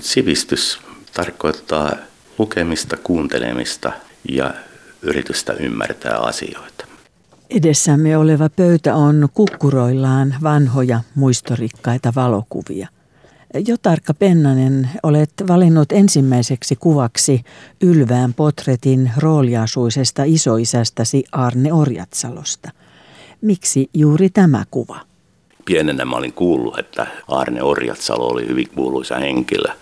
Sivistys tarkoittaa lukemista, kuuntelemista ja yritystä ymmärtää asioita. Edessämme oleva pöytä on kukkuroillaan vanhoja muistorikkaita valokuvia. Jotarkka Pennanen, olet valinnut ensimmäiseksi kuvaksi Ylvään potretin rooliasuisesta isoisästäsi Arne Orjatsalosta. Miksi juuri tämä kuva? Pienenä mä olin kuullut, että Arne Orjatsalo oli hyvin kuuluisa henkilö,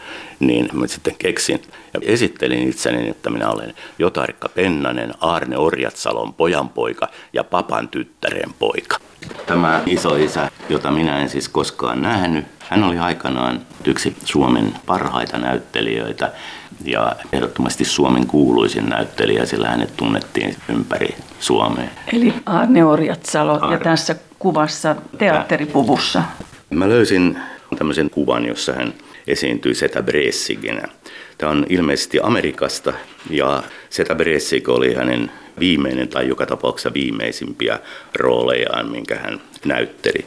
niin mä sitten keksin ja esittelin itseni, että minä olen Jotarikka Pennanen, Arne Orjatsalon pojanpoika ja papan tyttären poika. Tämä isoisä, jota minä en siis koskaan nähnyt, hän oli aikanaan yksi Suomen parhaita näyttelijöitä ja ehdottomasti Suomen kuuluisin näyttelijä, sillä hänet tunnettiin ympäri Suomea. Eli Arne Orjatsalo Arne. ja tässä kuvassa teatteripuvussa. Mä löysin tämmöisen kuvan, jossa hän esiintyi Seta Bressigina. Tämä on ilmeisesti Amerikasta ja Seta Bressig oli hänen viimeinen tai joka tapauksessa viimeisimpiä roolejaan, minkä hän näytteli.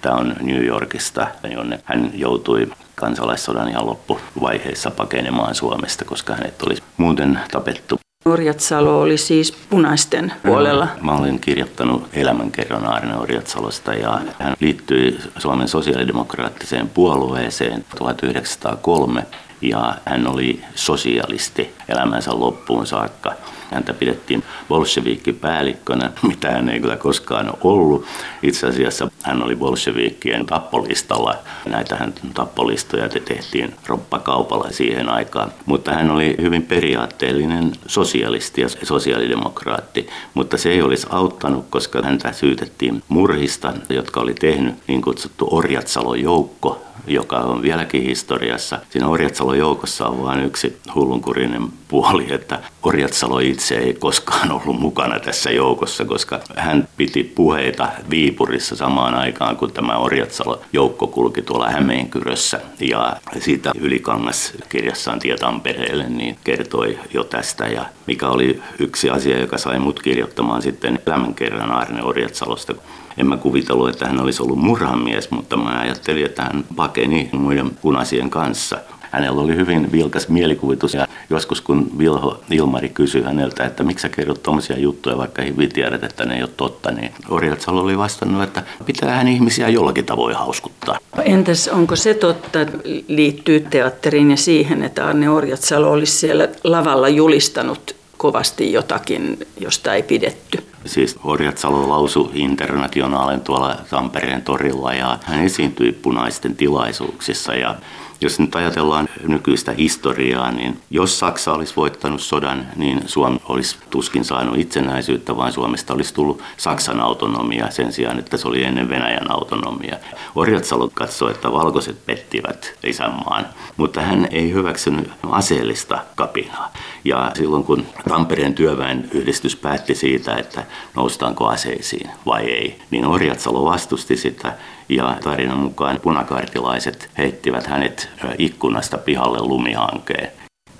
Tämä on New Yorkista, jonne hän joutui kansalaissodan ihan loppuvaiheessa pakenemaan Suomesta, koska hänet oli muuten tapettu. Orjatsalo oli siis punaisten puolella. Mä olen kirjoittanut elämänkerran Arne Orjatsalosta ja hän liittyi Suomen sosiaalidemokraattiseen puolueeseen 1903 ja hän oli sosialisti elämänsä loppuun saakka. Häntä pidettiin bolshevikkipäällikkönä, mitä hän ei kyllä koskaan ollut. Itse asiassa hän oli bolshevikkien tappolistalla. Näitähän tappolistoja te tehtiin roppakaupalla siihen aikaan. Mutta hän oli hyvin periaatteellinen sosialisti ja sosiaalidemokraatti. Mutta se ei olisi auttanut, koska häntä syytettiin murhista, jotka oli tehnyt niin kutsuttu Orjatsalon joukko, joka on vieläkin historiassa. Siinä Orjatsalon joukossa on vain yksi hullunkurinen puoli, että Orjatsalo itse ei koskaan ollut mukana tässä joukossa, koska hän piti puheita Viipurissa samaan aikaan, kun tämä Orjatsalo joukko kulki tuolla Hämeenkyrössä. Ja siitä Ylikangas kirjassaan Tie Tampereelle niin kertoi jo tästä. Ja mikä oli yksi asia, joka sai mut kirjoittamaan sitten elämänkerran Arne Orjatsalosta en mä kuvitellut, että hän olisi ollut murhamies, mutta mä ajattelin, että hän pakeni muiden punaisien kanssa. Hänellä oli hyvin vilkas mielikuvitus ja joskus kun Vilho Ilmari kysyi häneltä, että miksi sä kerrot tuommoisia juttuja, vaikka hyvin tiedät, että ne ei ole totta, niin Orjatsalo oli vastannut, että pitää hän ihmisiä jollakin tavoin hauskuttaa. Entäs onko se totta, että liittyy teatteriin ja siihen, että Arne Orjatsalo olisi siellä lavalla julistanut kovasti jotakin, josta ei pidetty? Siis Orjatsalo lausui internationaalen tuolla Tampereen torilla ja hän esiintyi punaisten tilaisuuksissa ja jos nyt ajatellaan nykyistä historiaa, niin jos Saksa olisi voittanut sodan, niin Suomi olisi tuskin saanut itsenäisyyttä, vaan Suomesta olisi tullut Saksan autonomia sen sijaan, että se oli ennen Venäjän autonomia. Orjatsalo katsoi, että valkoiset pettivät isänmaan, mutta hän ei hyväksynyt aseellista kapinaa. Ja silloin kun Tampereen työväen yhdistys päätti siitä, että noustaanko aseisiin vai ei, niin Orjatsalo vastusti sitä ja tarinan mukaan punakaartilaiset heittivät hänet ikkunasta pihalle lumihankeen.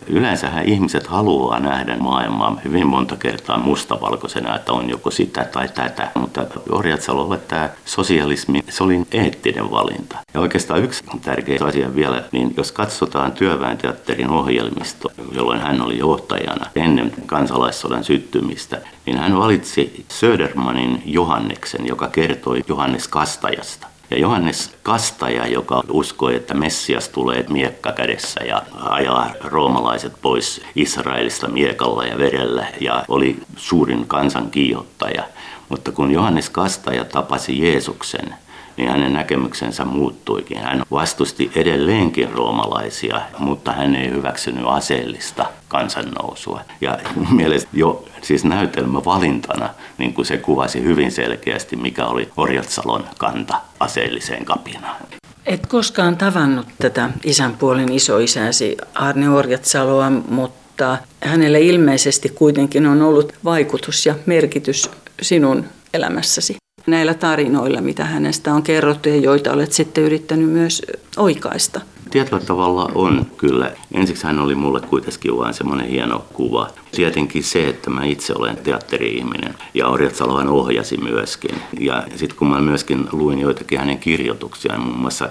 Yleensähän ihmiset haluaa nähdä maailmaa hyvin monta kertaa mustavalkoisena, että on joko sitä tai tätä. Mutta Orjatsalolle tämä sosialismi, se oli eettinen valinta. Ja oikeastaan yksi tärkeä asia vielä, niin jos katsotaan työväenteatterin ohjelmisto, jolloin hän oli johtajana ennen kansalaissodan syttymistä, niin hän valitsi Södermanin Johanneksen, joka kertoi Johannes Kastajasta. Ja Johannes Kastaja, joka uskoi, että Messias tulee miekka kädessä ja ajaa roomalaiset pois Israelista miekalla ja verellä ja oli suurin kansan kiihottaja. Mutta kun Johannes Kastaja tapasi Jeesuksen, niin hänen näkemyksensä muuttuikin. Hän vastusti edelleenkin roomalaisia, mutta hän ei hyväksynyt aseellista kansannousua. Ja mielestäni jo siis näytelmä valintana, niin kuin se kuvasi hyvin selkeästi, mikä oli Orjatsalon kanta aseelliseen kapinaan. Et koskaan tavannut tätä isän puolen isoisäsi Arne Orjatsaloa, mutta hänelle ilmeisesti kuitenkin on ollut vaikutus ja merkitys sinun elämässäsi näillä tarinoilla, mitä hänestä on kerrottu ja joita olet sitten yrittänyt myös oikaista. Tietyllä tavalla on kyllä. Ensiksi hän oli mulle kuitenkin vain semmoinen hieno kuva. Tietenkin se, että mä itse olen teatteri-ihminen ja Orjat Salohan ohjasi myöskin. Ja sitten kun mä myöskin luin joitakin hänen kirjoituksiaan, muun muassa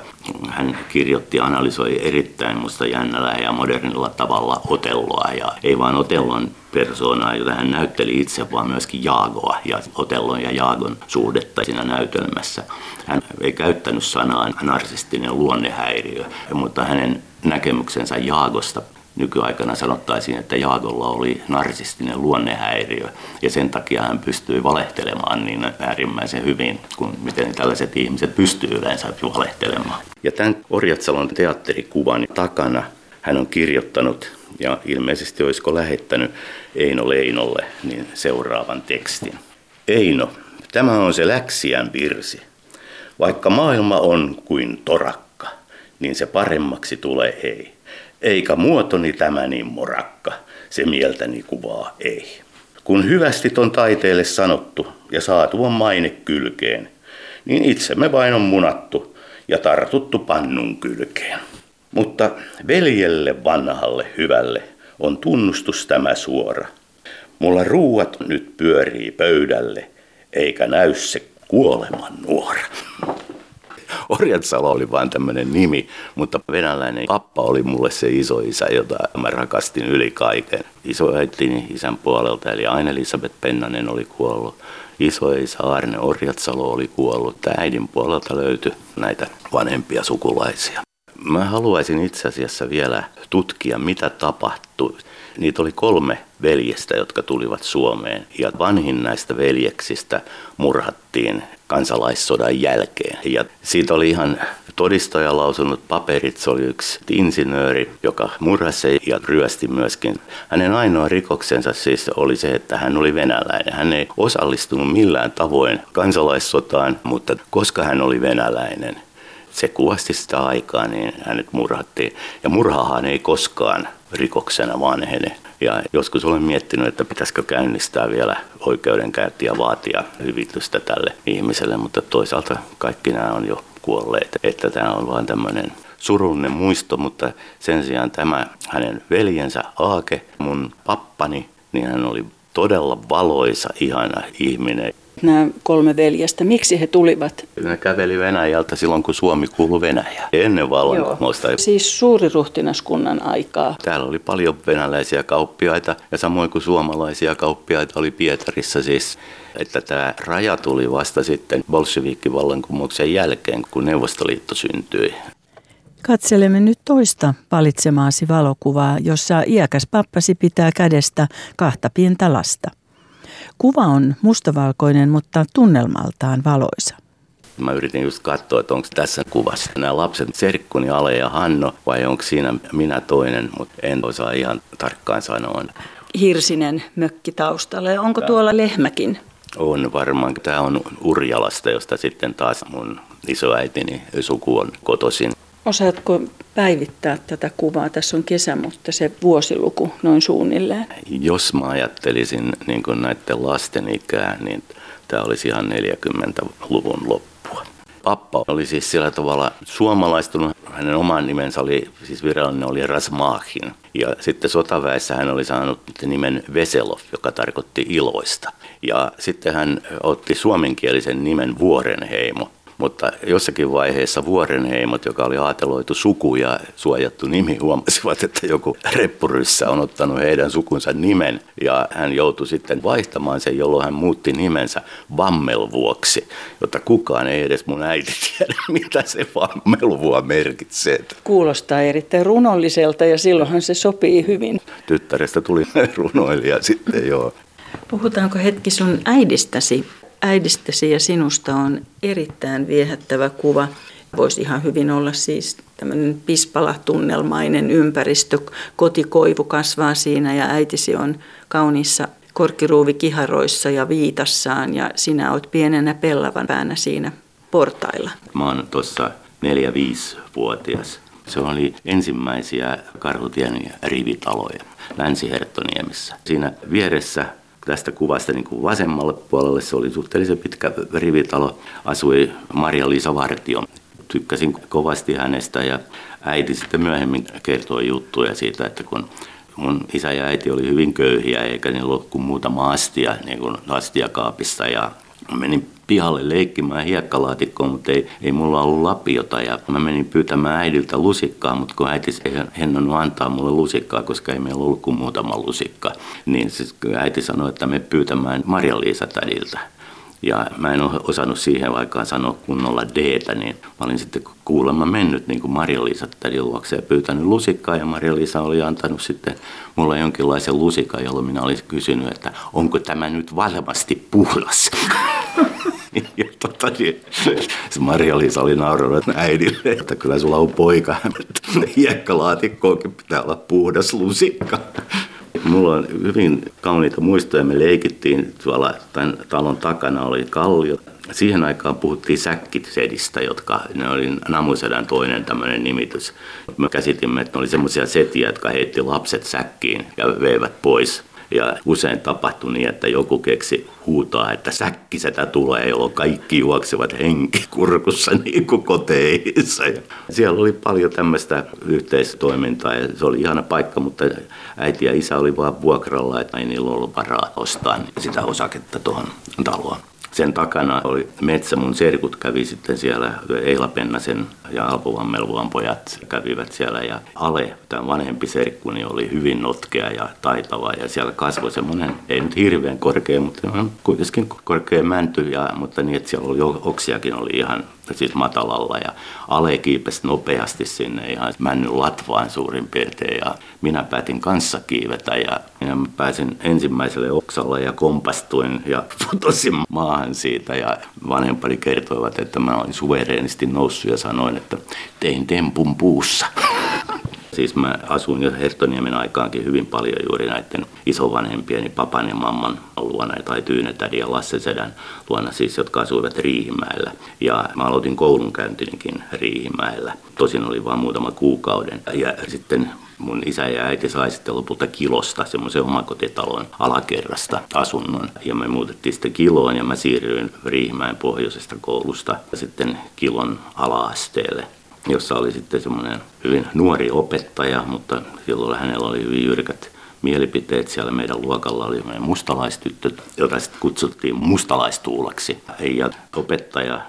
hän kirjoitti ja analysoi erittäin musta jännällä ja modernilla tavalla otelloa ja ei vaan otellon persoonaa, jota hän näytteli itse, vaan myöskin Jaagoa ja Otellon ja Jaagon suhdetta siinä näytelmässä. Hän ei käyttänyt sanaa narsistinen luonnehäiriö, mutta hänen näkemyksensä Jaagosta nykyaikana sanottaisiin, että Jaagolla oli narsistinen luonnehäiriö ja sen takia hän pystyi valehtelemaan niin äärimmäisen hyvin kuin miten tällaiset ihmiset pystyy yleensä valehtelemaan. Ja tämän Orjatsalon teatterikuvan takana hän on kirjoittanut ja ilmeisesti olisiko lähettänyt Eino Leinolle niin seuraavan tekstin. Eino, tämä on se läksijän virsi. Vaikka maailma on kuin torakka, niin se paremmaksi tulee ei. Eikä muotoni tämä niin morakka, se mieltäni kuvaa ei. Kun hyvästi on taiteelle sanottu ja saatu on maine kylkeen, niin itsemme vain on munattu ja tartuttu pannun kylkeen. Mutta veljelle vanhalle hyvälle on tunnustus tämä suora. Mulla ruuat nyt pyörii pöydälle, eikä näy se kuoleman nuora. Orjatsalo oli vain tämmöinen nimi, mutta venäläinen pappa oli mulle se iso isä, jota mä rakastin yli kaiken. Isoäitini isän puolelta, eli Aine Elisabeth Pennanen oli kuollut. Isoisä Arne Orjatsalo oli kuollut. Tämä äidin puolelta löytyi näitä vanhempia sukulaisia. Mä haluaisin itse asiassa vielä tutkia, mitä tapahtui. Niitä oli kolme veljestä, jotka tulivat Suomeen. Ja vanhin näistä veljeksistä murhattiin kansalaissodan jälkeen. Ja siitä oli ihan todistaja lausunut paperit. Se oli yksi insinööri, joka murhasi ja ryösti myöskin. Hänen ainoa rikoksensa siis oli se, että hän oli venäläinen. Hän ei osallistunut millään tavoin kansalaissotaan, mutta koska hän oli venäläinen, se kuvasti sitä aikaa, niin hänet murhattiin. Ja murhahan ei koskaan rikoksena vanhene. Ja joskus olen miettinyt, että pitäisikö käynnistää vielä oikeudenkäyntiä ja vaatia hyvitystä tälle ihmiselle, mutta toisaalta kaikki nämä on jo kuolleet. Että tämä on vain tämmöinen surullinen muisto, mutta sen sijaan tämä hänen veljensä Aake, mun pappani, niin hän oli todella valoisa, ihana ihminen nämä kolme veljestä, miksi he tulivat? Ne käveli Venäjältä silloin, kun Suomi kuului Venäjään, ennen vallankumousta. Siis suuriruhtinaskunnan aikaa. Täällä oli paljon venäläisiä kauppiaita ja samoin kuin suomalaisia kauppiaita oli Pietarissa siis. Että tämä raja tuli vasta sitten bolshevikkivallankumouksen jälkeen, kun Neuvostoliitto syntyi. Katselemme nyt toista valitsemaasi valokuvaa, jossa iäkäs pappasi pitää kädestä kahta pientä lasta. Kuva on mustavalkoinen, mutta tunnelmaltaan valoisa. Mä yritin just katsoa, että onko tässä kuvassa nämä lapset Serkkuni, Ale ja Hanno vai onko siinä minä toinen, mutta en osaa ihan tarkkaan sanoa. Hirsinen mökki taustalla ja onko tuolla lehmäkin? On varmaan. Tämä on Urjalasta, josta sitten taas mun isoäitini suku on kotoisin. Osaatko päivittää tätä kuvaa? Tässä on kesä, mutta se vuosiluku noin suunnilleen. Jos mä ajattelisin niin näiden lasten ikää, niin tämä olisi ihan 40-luvun loppua. Pappa oli siis sillä tavalla suomalaistunut. Hänen oman nimensä oli, siis virallinen oli Rasmahin. Ja sitten sotaväessä hän oli saanut nimen Veselov, joka tarkoitti iloista. Ja sitten hän otti suomenkielisen nimen Vuorenheimo. Mutta jossakin vaiheessa vuorenheimot, joka oli aateloitu suku ja suojattu nimi, huomasivat, että joku reppuryssä on ottanut heidän sukunsa nimen. Ja hän joutui sitten vaihtamaan sen, jolloin hän muutti nimensä Vammelvuoksi, jotta kukaan ei edes mun äiti tiedä, mitä se Vammelvua merkitsee. Kuulostaa erittäin runolliselta ja silloinhan se sopii hyvin. Tyttärestä tuli runoilija sitten, joo. Puhutaanko hetki sun äidistäsi? Äidistäsi ja sinusta on erittäin viehättävä kuva. Voisi ihan hyvin olla siis tämmöinen pispalatunnelmainen ympäristö. Kotikoivu kasvaa siinä ja äitisi on kauniissa korkkiruuvikiharoissa ja viitassaan ja sinä olet pienenä pellavan päänä siinä portailla. Mä oon tuossa 4-5-vuotias. Se oli ensimmäisiä Karhutien rivitaloja Länsi-Herttoniemessä. Siinä vieressä tästä kuvasta niin kuin vasemmalle puolelle. Se oli suhteellisen pitkä rivitalo. Asui Maria-Liisa Vartio, tykkäsin kovasti hänestä ja äiti sitten myöhemmin kertoi juttuja siitä, että kun mun isä ja äiti oli hyvin köyhiä eikä niillä ollut kuin muutama astia niin kuin astiakaapissa ja menin pihalle leikkimään hiekkalaatikkoon, mutta ei, ei mulla ollut lapiota. Ja mä menin pyytämään äidiltä lusikkaa, mutta kun äiti ei hennonnut antaa mulle lusikkaa, koska ei meillä ollut kuin muutama lusikka, niin siis äiti sanoi, että me pyytämään Marja-Liisa tädiltä. Ja mä en ole osannut siihen aikaan sanoa kunnolla d niin mä olin sitten kuulemma mennyt niin kuin Marja-Liisa tädin luokse ja pyytänyt lusikkaa. Ja Marja-Liisa oli antanut sitten mulle jonkinlaisen lusikan, jolloin minä olisin kysynyt, että onko tämä nyt varmasti puhdas. ja tota, niin, se Maria-Liisa oli naurannut äidille, että kyllä sulla on poika, että hiekkalaatikkoonkin pitää olla puhdas lusikka. Mulla on hyvin kauniita muistoja. Me leikittiin tuolla tämän talon takana oli kallio. Siihen aikaan puhuttiin säkkisedistä, jotka ne oli namusedän toinen tämmöinen nimitys. Me käsitimme, että ne oli semmoisia setiä, jotka heitti lapset säkkiin ja veivät pois ja usein tapahtui niin, että joku keksi huutaa, että säkkisetä tulee, jolloin kaikki juoksevat henki kurkussa niin kuin koteihinsa. Ja siellä oli paljon tämmöistä yhteistoimintaa ja se oli ihana paikka, mutta äiti ja isä oli vaan vuokralla, että ei niillä ollut varaa ostaa sitä osaketta tuohon taloon sen takana oli metsä. Mun serkut kävi sitten siellä, Eila Pennasen ja Alpo Vammelvuan pojat kävivät siellä. Ja Ale, tämä vanhempi serkkuni, oli hyvin notkea ja taitava. Ja siellä kasvoi semmoinen, ei nyt hirveän korkea, mutta kuitenkin korkea mänty. Ja, mutta niin, että siellä oli oksiakin oli ihan siis matalalla ja Ale kiipesi nopeasti sinne ihan männyn latvaan suurin piirtein ja minä päätin kanssa kiivetä ja minä pääsin ensimmäiselle oksalle ja kompastuin ja putosin maahan siitä ja vanhempani kertoivat, että mä olin suvereenisti noussut ja sanoin, että tein tempun puussa. Siis mä asuin jo Hertoniemen aikaankin hyvin paljon juuri näiden isovanhempieni, papan ja mamman luona, tai Tyynetädi ja Lasse Sedän luona siis, jotka asuivat Riihimäellä. Ja mä aloitin koulunkäyntinikin Riihimäellä. Tosin oli vain muutama kuukauden. Ja sitten mun isä ja äiti sai sitten lopulta kilosta semmoisen omakotitalon alakerrasta asunnon. Ja me muutettiin sitten kiloon ja mä siirryin Riihimäen pohjoisesta koulusta sitten kilon alaasteelle jossa oli sitten semmoinen hyvin nuori opettaja, mutta silloin hänellä oli hyvin jyrkät mielipiteet. Siellä meidän luokalla oli mustalaistyttö, jota sitten kutsuttiin mustalaistuulaksi. Ja opettaja,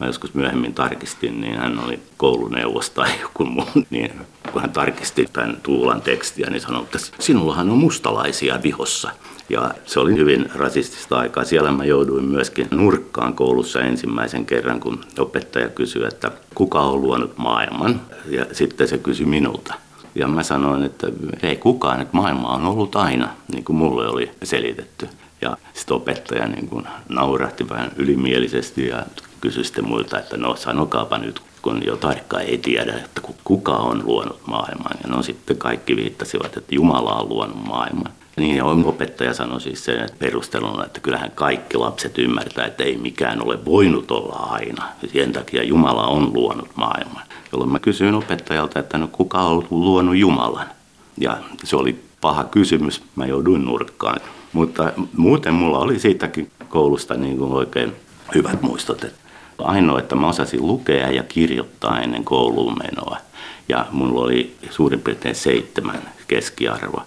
mä joskus myöhemmin tarkistin, niin hän oli kouluneuvos tai joku muu, niin kun hän tarkisti tämän Tuulan tekstiä, niin sanoi, että sinullahan on mustalaisia vihossa. Ja se oli hyvin rasistista aikaa. Siellä mä jouduin myöskin nurkkaan koulussa ensimmäisen kerran, kun opettaja kysyi, että kuka on luonut maailman. Ja sitten se kysyi minulta. Ja mä sanoin, että ei kukaan, että maailma on ollut aina, niin kuin mulle oli selitetty. Ja sitten opettaja niin kuin naurahti vähän ylimielisesti ja kysyi sitten muilta, että no sanokaapa nyt, kun jo tarkkaan ei tiedä, että kuka on luonut maailman. Ja no sitten kaikki viittasivat, että Jumala on luonut maailman. Niin ja opettaja sanoi siis sen että perusteluna, että kyllähän kaikki lapset ymmärtää, että ei mikään ole voinut olla aina. Sen takia Jumala on luonut maailman. Jolloin mä kysyin opettajalta, että no kuka on luonut Jumalan? Ja se oli paha kysymys, mä jouduin nurkkaan. Mutta muuten mulla oli siitäkin koulusta niin kuin oikein hyvät muistot. Ainoa, että mä osasin lukea ja kirjoittaa ennen kouluun menoa. Ja mulla oli suurin piirtein seitsemän keskiarvo.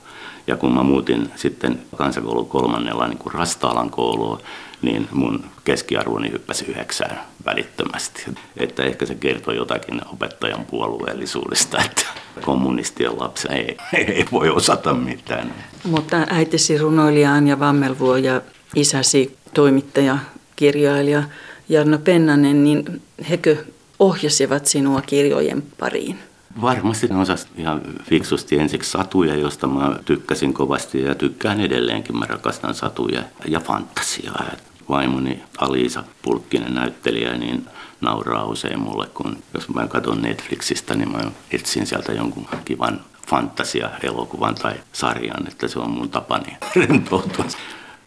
Ja kun mä muutin sitten kansakoulun kolmannella niin kuin Rastaalan kouluun, niin mun keskiarvoni hyppäsi yhdeksään välittömästi. Että ehkä se kertoo jotakin opettajan puolueellisuudesta, että kommunistien lapsi ei, ei voi osata mitään. Mutta äitisi runoilija ja Vammelvuo ja isäsi toimittaja, kirjailija Jarno Pennanen, niin hekö ohjasivat sinua kirjojen pariin? Varmasti ne osasi ihan fiksusti ensiksi satuja, josta mä tykkäsin kovasti ja tykkään edelleenkin. Mä rakastan satuja ja fantasiaa. Vaimoni Aliisa Pulkkinen näyttelijä, niin nauraa usein mulle, kun jos mä katson Netflixistä, niin mä etsin sieltä jonkun kivan fantasia-elokuvan tai sarjan, että se on mun tapani rentoutua.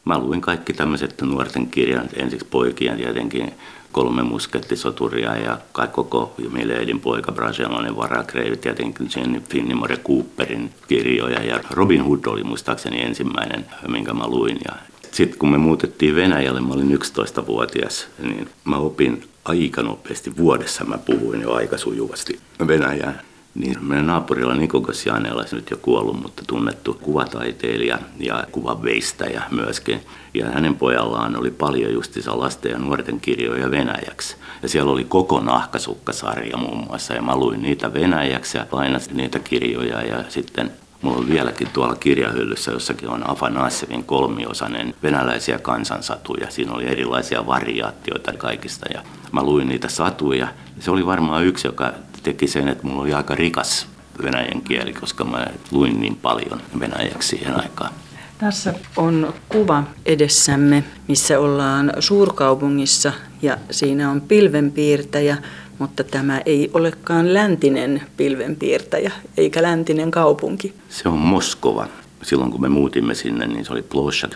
Mä luin kaikki tämmöiset nuorten kirjan, ensiksi poikien tietenkin kolme muskettisoturia ja kai koko Mileidin poika, Braselonen varakreivit, tietenkin Jenny Finnimore Cooperin kirjoja ja Robin Hood oli muistaakseni ensimmäinen, minkä mä luin ja Sitten kun me muutettiin Venäjälle, mä olin 11-vuotias, niin mä opin aika nopeasti. Vuodessa mä puhuin jo aika sujuvasti Venäjää. Niin meidän naapurilla Niko Kosjanella, nyt jo kuollut, mutta tunnettu kuvataiteilija ja kuvanveistäjä myöskin. Ja hänen pojallaan oli paljon justiinsa lasten ja nuorten kirjoja venäjäksi. Ja siellä oli koko nahkasukkasarja muun muassa. Ja mä luin niitä venäjäksi ja lainasin niitä kirjoja. Ja sitten Mulla on vieläkin tuolla kirjahyllyssä, jossakin on Afanassevin kolmiosainen venäläisiä kansansatuja. Siinä oli erilaisia variaatioita kaikista ja mä luin niitä satuja. Se oli varmaan yksi, joka teki sen, että mulla oli aika rikas venäjän kieli, koska mä luin niin paljon venäjäksi siihen aikaan. Tässä on kuva edessämme, missä ollaan suurkaupungissa ja siinä on pilvenpiirtäjä, mutta tämä ei olekaan läntinen pilvenpiirtäjä eikä läntinen kaupunki. Se on Moskova. Silloin kun me muutimme sinne, niin se oli Ploshad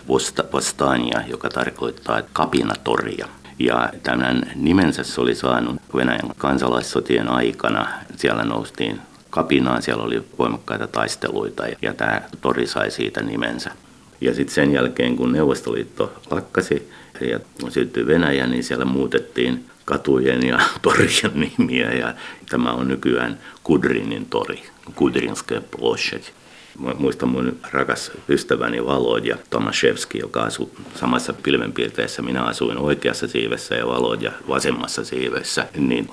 Vostania, joka tarkoittaa kapinatoria. Ja tämän nimensä se oli saanut Venäjän kansalaissotien aikana. Siellä noustiin kapinaan, siellä oli voimakkaita taisteluita ja tämä tori sai siitä nimensä. Ja sitten sen jälkeen, kun Neuvostoliitto lakkasi ja syntyi Venäjä, niin siellä muutettiin katujen ja torien nimiä. Ja tämä on nykyään Kudrinin tori, Kudrinske Ploshad. Muistan mun rakas ystäväni Valodja Tomaszewski, joka asuu samassa pilvenpiirteessä. Minä asuin oikeassa siivessä ja Valodja vasemmassa siivessä. Niin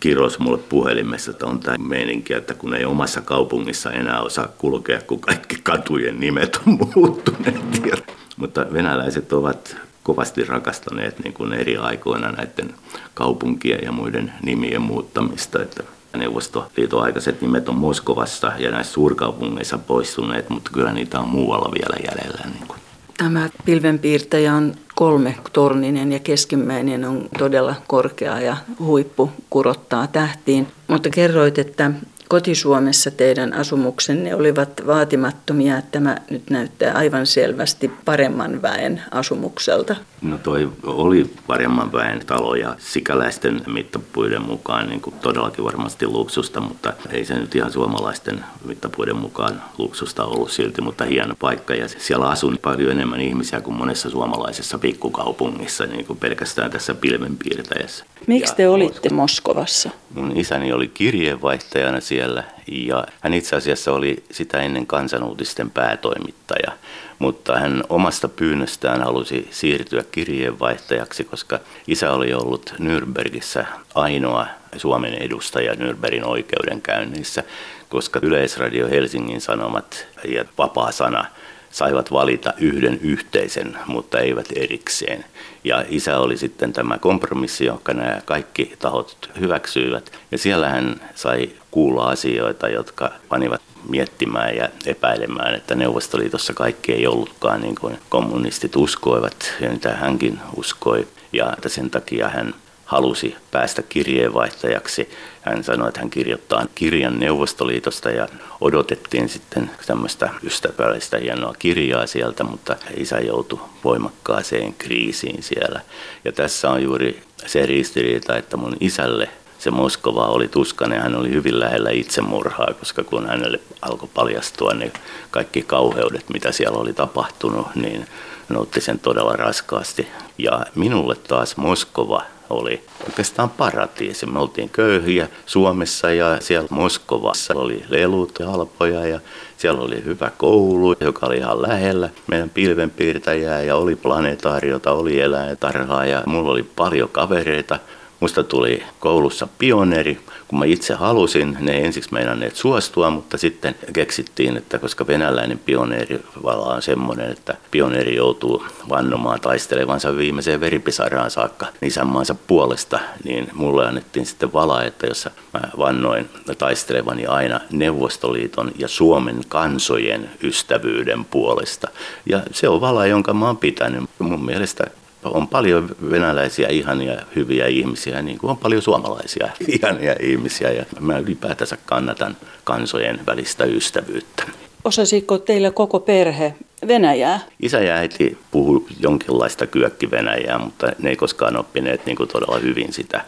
kirjoisi mulle puhelimessa, että on tämä meininki, että kun ei omassa kaupungissa enää osaa kulkea, kun kaikki katujen nimet on muuttuneet. Mutta venäläiset ovat kovasti rakastaneet niin kuin eri aikoina näiden kaupunkien ja muiden nimien muuttamista. Että Neuvostoliiton aikaiset nimet on Moskovassa ja näissä suurkaupungeissa poistuneet, mutta kyllä niitä on muualla vielä jäljellä. Niin kuin. Tämä pilvenpiirtäjä on kolme torninen ja keskimmäinen on todella korkea ja huippu kurottaa tähtiin. Mutta kerroit, että kotisuomessa teidän asumuksenne olivat vaatimattomia. Tämä nyt näyttää aivan selvästi paremman väen asumukselta. No toi oli paremman väen talo ja sikäläisten mittapuiden mukaan niin kuin todellakin varmasti luksusta, mutta ei se nyt ihan suomalaisten mittapuiden mukaan luksusta ollut silti, mutta hieno paikka. Ja siellä asui paljon enemmän ihmisiä kuin monessa suomalaisessa pikkukaupungissa, niin kuin pelkästään tässä pilvenpiirtäjässä. Miksi te olitte Moskovassa? Mun isäni oli kirjeenvaihtajana siellä ja hän itse asiassa oli sitä ennen kansanuutisten päätoimittaja. Mutta hän omasta pyynnöstään halusi siirtyä kirjeenvaihtajaksi, koska isä oli ollut Nürnbergissä ainoa Suomen edustaja Nürnbergin oikeudenkäynnissä, koska Yleisradio Helsingin Sanomat ja Vapaa Sana – saivat valita yhden yhteisen, mutta eivät erikseen. Ja isä oli sitten tämä kompromissi, jonka nämä kaikki tahot hyväksyivät. Ja siellä hän sai kuulla asioita, jotka panivat miettimään ja epäilemään, että Neuvostoliitossa kaikki ei ollutkaan niin kuin kommunistit uskoivat ja mitä hänkin uskoi. Ja että sen takia hän halusi päästä kirjeenvaihtajaksi. Hän sanoi, että hän kirjoittaa kirjan Neuvostoliitosta ja odotettiin sitten tämmöistä ystävällistä hienoa kirjaa sieltä, mutta isä joutui voimakkaaseen kriisiin siellä. Ja tässä on juuri se ristiriita, että mun isälle se Moskova oli tuskainen, hän oli hyvin lähellä itsemurhaa, koska kun hänelle alkoi paljastua ne kaikki kauheudet, mitä siellä oli tapahtunut, niin hän otti sen todella raskaasti. Ja minulle taas Moskova oli oikeastaan paratiisi. Me oltiin köyhiä Suomessa ja siellä Moskovassa oli lelut ja halpoja ja siellä oli hyvä koulu, joka oli ihan lähellä meidän pilvenpiirtäjää ja oli planetaariota, oli eläintarhaa ja mulla oli paljon kavereita. Musta tuli koulussa pioneeri, kun mä itse halusin, ne ensiksi meinanneet suostua, mutta sitten keksittiin, että koska venäläinen pioneeri on semmoinen, että pioneeri joutuu vannomaan taistelevansa viimeiseen veripisaraan saakka isänmaansa puolesta, niin mulle annettiin sitten vala, että jossa mä vannoin taistelevani aina Neuvostoliiton ja Suomen kansojen ystävyyden puolesta. Ja se on vala, jonka mä oon pitänyt. Mun mielestä on paljon venäläisiä ihania hyviä ihmisiä, niin kuin on paljon suomalaisia ihania ihmisiä. Ja mä ylipäätänsä kannatan kansojen välistä ystävyyttä. Osasiko teillä koko perhe Venäjää? Isä ja äiti puhu jonkinlaista kyökki-venäjää, mutta ne ei koskaan oppineet niin kuin todella hyvin sitä.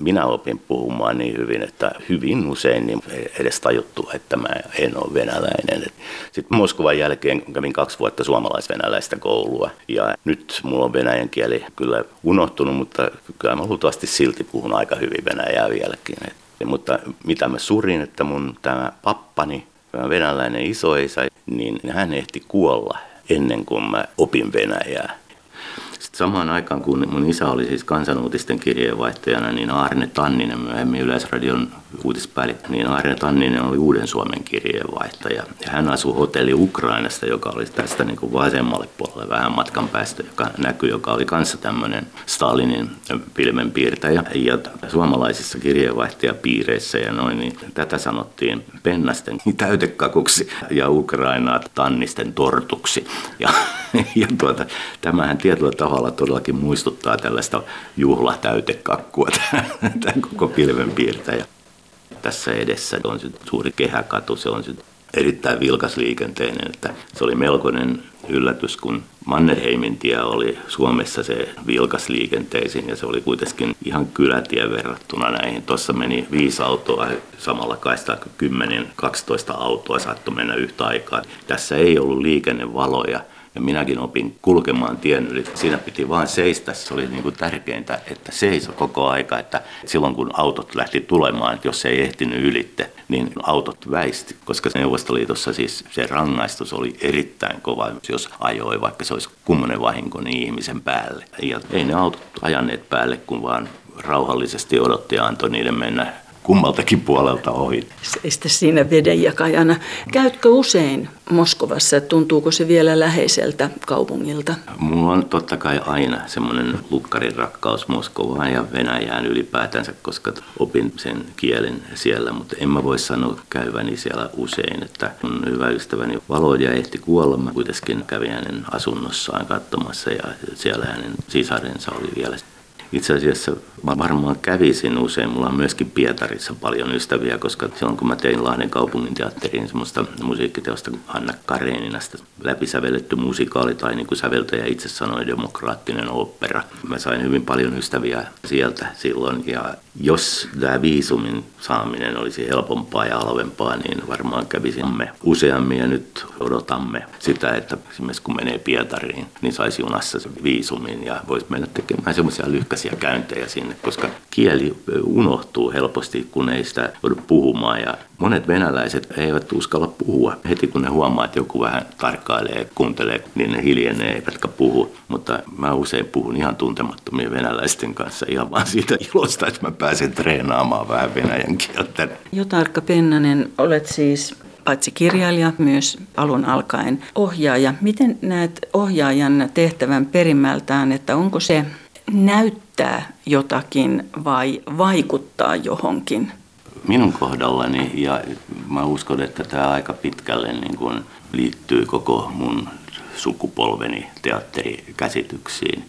Minä opin puhumaan niin hyvin, että hyvin usein niin edes tajuttu, että mä en ole venäläinen. Sitten Moskovan jälkeen kävin kaksi vuotta suomalais-venäläistä koulua ja nyt mulla on venäjän kieli kyllä unohtunut, mutta kyllä mä luultavasti silti puhun aika hyvin venäjää vieläkin. Mutta mitä mä surin, että mun tämä pappani, tämä venäläinen isoisä, niin hän ehti kuolla ennen kuin mä opin venäjää. Sitten samaan aikaan, kun mun isä oli siis kansanuutisten kirjeenvaihtajana, niin Aarne Tanninen, myöhemmin Yleisradion uutispäällikkö, niin Aarne Tanninen oli Uuden Suomen kirjeenvaihtaja. Ja hän asui hotelli Ukrainasta, joka oli tästä niin kuin vasemmalle puolelle vähän matkan päästä, joka näkyy, joka oli kanssa tämmöinen Stalinin pilvenpiirtäjä. Ja suomalaisissa kirjeenvaihtajapiireissä ja noin, niin tätä sanottiin pennasten täytekakuksi ja Ukrainaa tannisten tortuksi. Ja, ja tuota, tämähän tietyllä tavalla todellakin muistuttaa tällaista juhlatäytekakkua, tämä koko pilvenpiirtäjä tässä edessä on suuri kehäkatu, se on erittäin liikenteinen, että se oli melkoinen yllätys, kun Mannerheimin tie oli Suomessa se liikenteisin ja se oli kuitenkin ihan kylätie verrattuna näihin. Tuossa meni viisi autoa samalla kaistaa 10-12 autoa saattoi mennä yhtä aikaa. Tässä ei ollut liikennevaloja ja minäkin opin kulkemaan tien yli. Siinä piti vain seistä. Se oli niin kuin tärkeintä, että seiso koko aika. Että silloin kun autot lähti tulemaan, että jos ei ehtinyt ylitte, niin autot väisti. Koska Neuvostoliitossa siis se rangaistus oli erittäin kova, jos ajoi, vaikka se olisi kummonen vahinko niin ihmisen päälle. Ja ei ne autot ajaneet päälle, kun vaan rauhallisesti odotti ja antoi niiden mennä kummaltakin puolelta ohi. Seistä siinä vedenjakajana. Käytkö usein Moskovassa? Tuntuuko se vielä läheiseltä kaupungilta? Mulla on totta kai aina semmoinen lukkarin rakkaus Moskovaan ja Venäjään ylipäätänsä, koska opin sen kielen siellä, mutta en mä voi sanoa käyväni siellä usein, että on hyvä ystäväni Valoja ehti kuolla. Mä kuitenkin kävin hänen asunnossaan katsomassa ja siellä hänen sisarensa oli vielä itse asiassa varmaan kävisin usein. Mulla on myöskin Pietarissa paljon ystäviä, koska silloin kun mä tein Lahden kaupungin teatteriin semmoista musiikkiteosta Anna Kareninasta läpisävelletty musikaali tai niin kuin säveltäjä itse sanoi demokraattinen opera. Mä sain hyvin paljon ystäviä sieltä silloin ja jos tämä viisumin saaminen olisi helpompaa ja halvempaa, niin varmaan kävisimme useammin ja nyt odotamme sitä, että esimerkiksi kun menee Pietariin, niin saisi junassa viisumin ja voisi mennä tekemään semmoisia lyhkäisiä käyntejä sinne, koska kieli unohtuu helposti, kun ei sitä joudu puhumaan ja monet venäläiset eivät uskalla puhua. Heti kun ne huomaa, että joku vähän tarkkailee, kuuntelee, niin ne hiljenee eivätkä puhu. Mutta mä usein puhun ihan tuntemattomien venäläisten kanssa ihan vaan siitä ilosta, että mä pääsen treenaamaan vähän venäjän kieltä. Jotarkka Pennanen, olet siis paitsi kirjailija, myös alun alkaen ohjaaja. Miten näet ohjaajan tehtävän perimmältään, että onko se näyttää jotakin vai vaikuttaa johonkin? Minun kohdallani, ja mä uskon, että tämä aika pitkälle niin kun liittyy koko mun sukupolveni teatterikäsityksiin,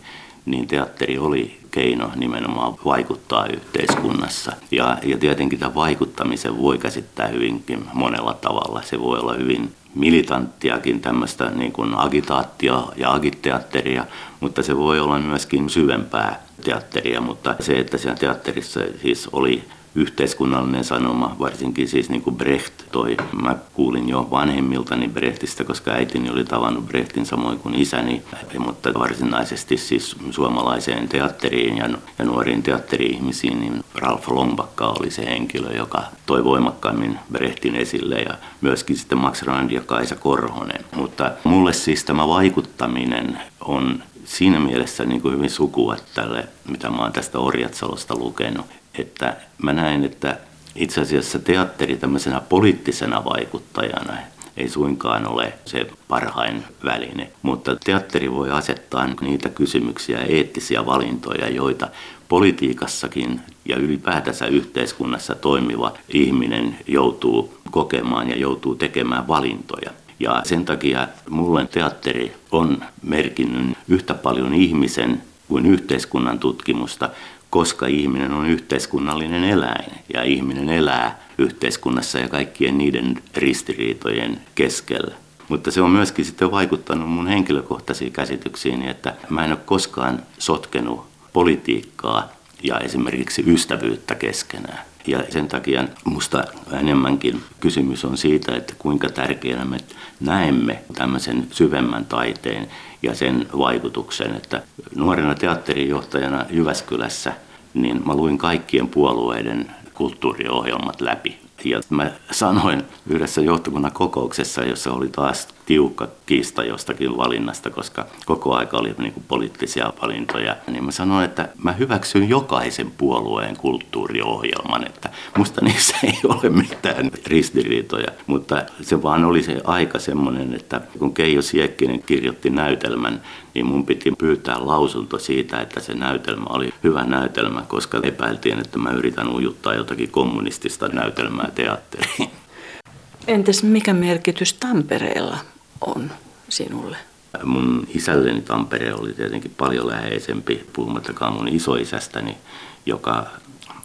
niin teatteri oli keino nimenomaan vaikuttaa yhteiskunnassa. Ja, ja tietenkin tämä vaikuttamisen voi käsittää hyvinkin monella tavalla. Se voi olla hyvin militanttiakin tämmöistä niin kuin agitaattia ja agitteatteria, mutta se voi olla myöskin syvempää teatteria, mutta se, että siellä teatterissa siis oli yhteiskunnallinen sanoma, varsinkin siis niin kuin Brecht toi. Mä kuulin jo vanhemmiltani Brechtistä, koska äitini oli tavannut Brechtin samoin kuin isäni, mutta varsinaisesti siis suomalaiseen teatteriin ja, ja nuoriin teatteri-ihmisiin, niin Ralf Longbakka oli se henkilö, joka toi voimakkaimmin Brechtin esille ja myöskin sitten Max Rand ja Kaisa Korhonen. Mutta mulle siis tämä vaikuttaminen on siinä mielessä niin kuin hyvin sukua tälle, mitä mä oon tästä Orjatsalosta lukenut että mä näen, että itse asiassa teatteri tämmöisenä poliittisena vaikuttajana ei suinkaan ole se parhain väline, mutta teatteri voi asettaa niitä kysymyksiä eettisiä valintoja, joita politiikassakin ja ylipäätänsä yhteiskunnassa toimiva ihminen joutuu kokemaan ja joutuu tekemään valintoja. Ja sen takia mulle teatteri on merkinnyt yhtä paljon ihmisen kuin yhteiskunnan tutkimusta, koska ihminen on yhteiskunnallinen eläin ja ihminen elää yhteiskunnassa ja kaikkien niiden ristiriitojen keskellä. Mutta se on myöskin sitten vaikuttanut mun henkilökohtaisiin käsityksiin, että mä en ole koskaan sotkenut politiikkaa ja esimerkiksi ystävyyttä keskenään. Ja sen takia musta enemmänkin kysymys on siitä, että kuinka tärkeänä me näemme tämmöisen syvemmän taiteen ja sen vaikutuksen, että nuorena teatterijohtajana Jyväskylässä, niin mä luin kaikkien puolueiden kulttuuriohjelmat läpi. Ja mä sanoin yhdessä johtokunnan kokouksessa, jossa oli taas tiukka kiista jostakin valinnasta, koska koko aika oli niin kuin poliittisia valintoja, niin mä sanoin, että mä hyväksyn jokaisen puolueen kulttuuriohjelman, että musta niissä ei ole mitään ristiriitoja, mutta se vaan oli se aika semmoinen, että kun Keijo Siekkinen kirjoitti näytelmän, niin mun piti pyytää lausunto siitä, että se näytelmä oli hyvä näytelmä, koska epäiltiin, että mä yritän ujuttaa jotakin kommunistista näytelmää teatteriin. Entäs mikä merkitys Tampereella on sinulle? Mun isälleni Tampere oli tietenkin paljon läheisempi, puhumattakaan mun isoisästäni, joka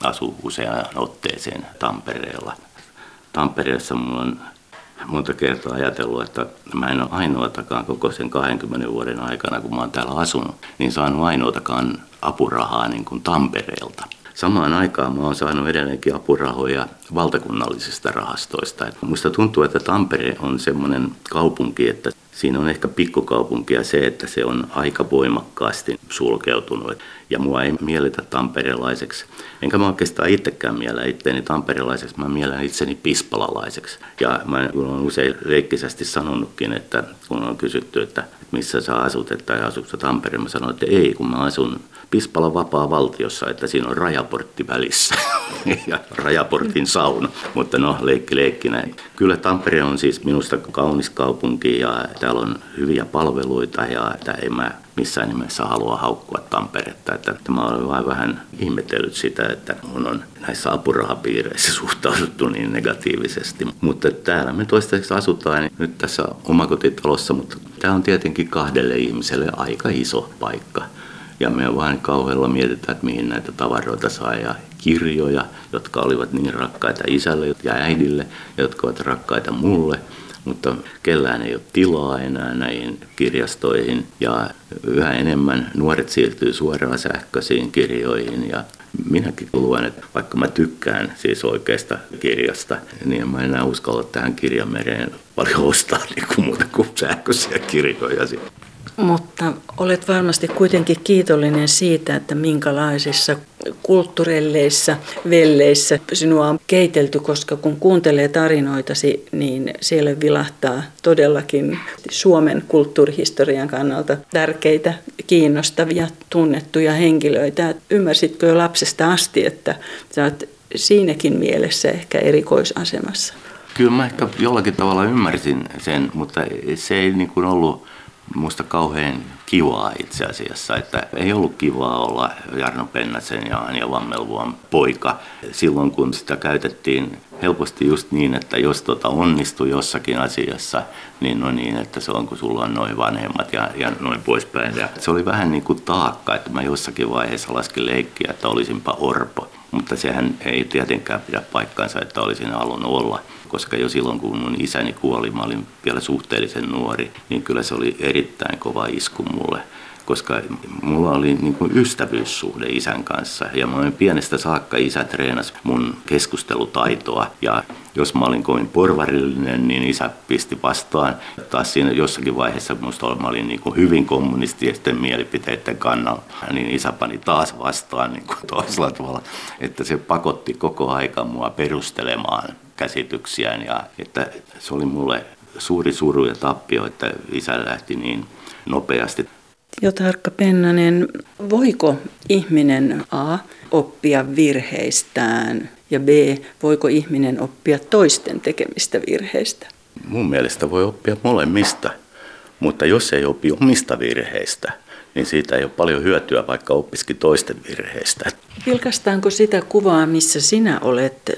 asuu useaan otteeseen Tampereella. Tampereessa mulla on monta kertaa ajatellut, että mä en ole ainoatakaan koko sen 20 vuoden aikana, kun mä oon täällä asunut, niin saanut ainoatakaan apurahaa niin kuin Tampereelta. Samaan aikaan mä oon saanut edelleenkin apurahoja valtakunnallisista rahastoista. Musta tuntuu, että Tampere on semmoinen kaupunki, että siinä on ehkä pikkukaupunkia se, että se on aika voimakkaasti sulkeutunut. Ja mua ei mielletä tamperelaiseksi. Enkä mä oikeastaan itsekään miellä itseäni tamperelaiseksi, mä mielen itseni pispalalaiseksi. Ja mä olen usein leikkisesti sanonutkin, että kun on kysytty, että missä sä asut, että asutko Tampereen, mä sanoin, että ei, kun mä asun Pispalan vapaa-valtiossa, että siinä on rajaportti välissä ja rajaportin sauna. Mutta no, leikki leikkinä. Kyllä Tampere on siis minusta kaunis kaupunki ja täällä on hyviä palveluita ja että en mä missään nimessä halua haukkua Tamperetta. Että, että mä olen vain vähän ihmetellyt sitä, että mun on näissä apurahapiireissä suhtauduttu niin negatiivisesti. Mutta täällä me toistaiseksi asutaan niin nyt tässä omakotitalossa, mutta tämä on tietenkin kahdelle ihmiselle aika iso paikka. Ja me vain kauhealla mietitään, että mihin näitä tavaroita saa ja kirjoja, jotka olivat niin rakkaita isälle ja äidille, jotka ovat rakkaita mulle mutta kellään ei ole tilaa enää näihin kirjastoihin ja yhä enemmän nuoret siirtyy suoraan sähköisiin kirjoihin ja minäkin luen, että vaikka mä tykkään siis oikeasta kirjasta, niin mä enää uskalla tähän kirjamereen paljon ostaa niin kuin muuta kuin sähköisiä kirjoja. Mutta olet varmasti kuitenkin kiitollinen siitä, että minkälaisissa kulttuurelleissa velleissä sinua on keitelty, koska kun kuuntelee tarinoitasi, niin siellä vilahtaa todellakin Suomen kulttuurihistorian kannalta tärkeitä, kiinnostavia, tunnettuja henkilöitä. Ymmärsitkö jo lapsesta asti, että sä oot siinäkin mielessä ehkä erikoisasemassa? Kyllä mä ehkä jollakin tavalla ymmärsin sen, mutta se ei niin kuin ollut musta kauhean kivaa itse asiassa, että ei ollut kivaa olla Jarno Pennasen ja Anja Vammelvuon poika silloin, kun sitä käytettiin helposti just niin, että jos tota onnistui jossakin asiassa, niin no niin, että se on kun sulla on noin vanhemmat ja, ja noin poispäin. Ja se oli vähän niin kuin taakka, että mä jossakin vaiheessa laskin leikkiä, että olisinpa orpo. Mutta sehän ei tietenkään pidä paikkaansa, että olisin halunnut olla koska jo silloin kun mun isäni kuoli, mä olin vielä suhteellisen nuori, niin kyllä se oli erittäin kova isku mulle koska mulla oli niin kuin ystävyyssuhde isän kanssa ja mä olin pienestä saakka isä treenasi mun keskustelutaitoa ja jos mä olin kovin porvarillinen, niin isä pisti vastaan. Taas siinä jossakin vaiheessa musta mä olin niin kuin hyvin kommunististen mielipiteiden kannalla, niin isä pani taas vastaan niin kuin toisella tavalla, että se pakotti koko aika mua perustelemaan käsityksiään ja että se oli mulle suuri suru ja tappio, että isä lähti niin nopeasti. Jotarkka Pennanen, voiko ihminen A oppia virheistään ja B, voiko ihminen oppia toisten tekemistä virheistä? Mun mielestä voi oppia molemmista, mutta jos ei opi omista virheistä, niin siitä ei ole paljon hyötyä, vaikka oppisikin toisten virheistä. Vilkastaanko sitä kuvaa, missä sinä olet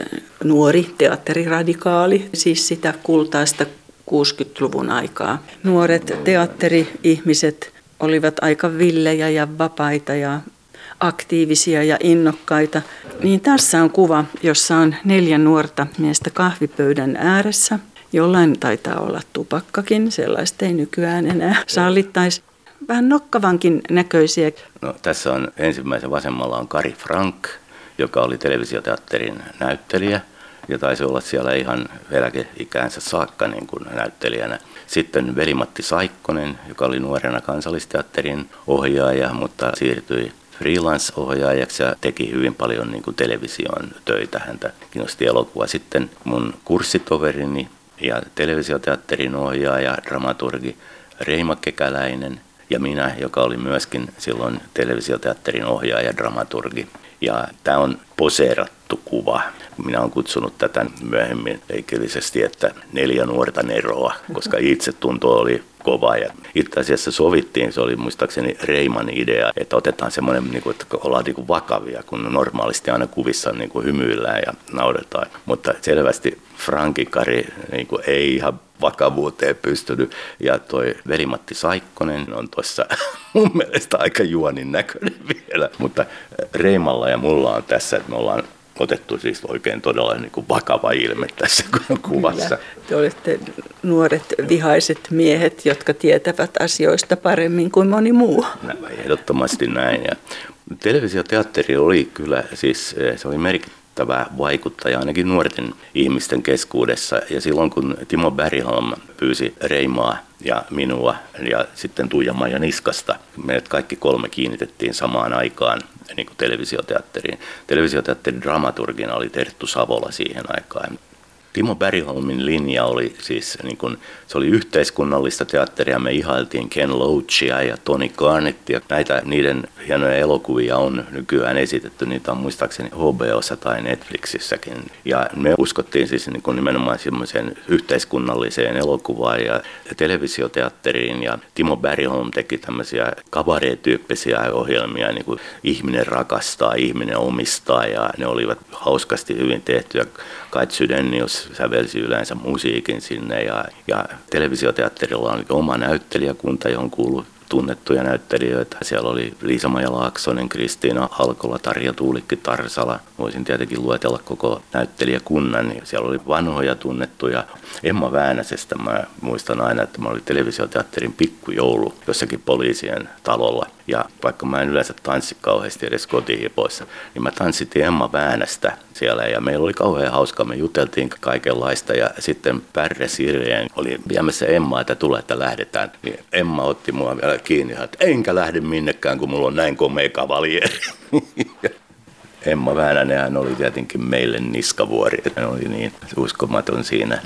nuori teatteriradikaali, siis sitä kultaista 60-luvun aikaa? Nuoret teatteri-ihmiset olivat aika villejä ja vapaita ja aktiivisia ja innokkaita. Niin tässä on kuva, jossa on neljä nuorta miestä kahvipöydän ääressä. Jollain taitaa olla tupakkakin, sellaista ei nykyään enää sallittaisi vähän nokkavankin näköisiä. No, tässä on ensimmäisen vasemmalla on Kari Frank joka oli televisioteatterin näyttelijä ja taisi olla siellä ihan eläkeikäänsä saakka niin kuin näyttelijänä. Sitten Velimatti Saikkonen, joka oli nuorena kansallisteatterin ohjaaja, mutta siirtyi freelance-ohjaajaksi ja teki hyvin paljon niin kuin television töitä. Häntä kiinnosti elokuva. Sitten mun kurssitoverini ja televisioteatterin ohjaaja, dramaturgi Reima Kekäläinen ja minä, joka oli myöskin silloin televisioteatterin ohjaaja, dramaturgi. Ja tämä on poseerattu kuva. Minä olen kutsunut tätä myöhemmin leikillisesti, että neljä nuorta neroa, koska itse tunto oli kova. Ja itse asiassa sovittiin, se oli muistaakseni Reiman idea, että otetaan semmoinen, niin kuin, että ollaan niin kuin vakavia, kun normaalisti aina kuvissa niin kuin hymyillään ja nauretaan. Mutta selvästi Frankikari niin kuin ei ihan vakavuuteen pystynyt. Ja toi Velimatti Saikkonen on tuossa mun mielestä aika juonin näköinen vielä. Mutta Reimalla ja mulla on tässä, että me ollaan otettu siis oikein todella niin kuin vakava ilme tässä kuvassa. Kyllä. Te olette nuoret vihaiset miehet, jotka tietävät asioista paremmin kuin moni muu. Nämä ehdottomasti näin. Ja televisioteatteri oli kyllä, siis se oli merkittävä vaikuttaja ainakin nuorten ihmisten keskuudessa. Ja silloin kun Timo Bergholm pyysi Reimaa ja minua ja sitten Tuija-Maija Niskasta, meidät kaikki kolme kiinnitettiin samaan aikaan niin kuin televisioteatteriin. Televisioteatterin dramaturgina oli Terttu Savola siihen aikaan. Timo Bergholmin linja oli siis, niin kuin, se oli yhteiskunnallista teatteria. Me ihailtiin Ken Loachia ja Tony Garnettia. Näitä niiden hienoja elokuvia on nykyään esitetty. Niitä on muistaakseni HBOssa tai Netflixissäkin. Ja me uskottiin siis niin kuin nimenomaan semmoiseen yhteiskunnalliseen elokuvaan ja televisioteatteriin. Ja Timo Bergholm teki tämmöisiä kabaret-tyyppisiä ohjelmia, niin kuin Ihminen rakastaa, ihminen omistaa. Ja ne olivat hauskasti hyvin tehtyjä. Kait Sydenius sävelsi yleensä musiikin sinne ja, ja televisioteatterilla on oma näyttelijäkunta, johon kuuluu tunnettuja näyttelijöitä. Siellä oli Liisa-Maja Laaksonen, Kristiina Halkola, Tarja Tuulikki Tarsala. Voisin tietenkin luetella koko näyttelijäkunnan. Siellä oli vanhoja tunnettuja. Emma Väänäsestä mä muistan aina, että mä olin televisioteatterin pikkujoulu jossakin poliisien talolla. Ja vaikka mä en yleensä tanssi kauheasti edes kotihipoissa, niin mä tanssitin Emma Väänästä siellä ja meillä oli kauhean hauskaa. Me juteltiin kaikenlaista ja sitten Pärre Sirjeen oli viemässä Emmaa, että tulee, että lähdetään. Niin Emma otti mua vielä kiinni, että enkä lähde minnekään, kun mulla on näin komea kavalieri. Emma Väänänen oli tietenkin meille niskavuori, hän oli niin uskomaton siinä.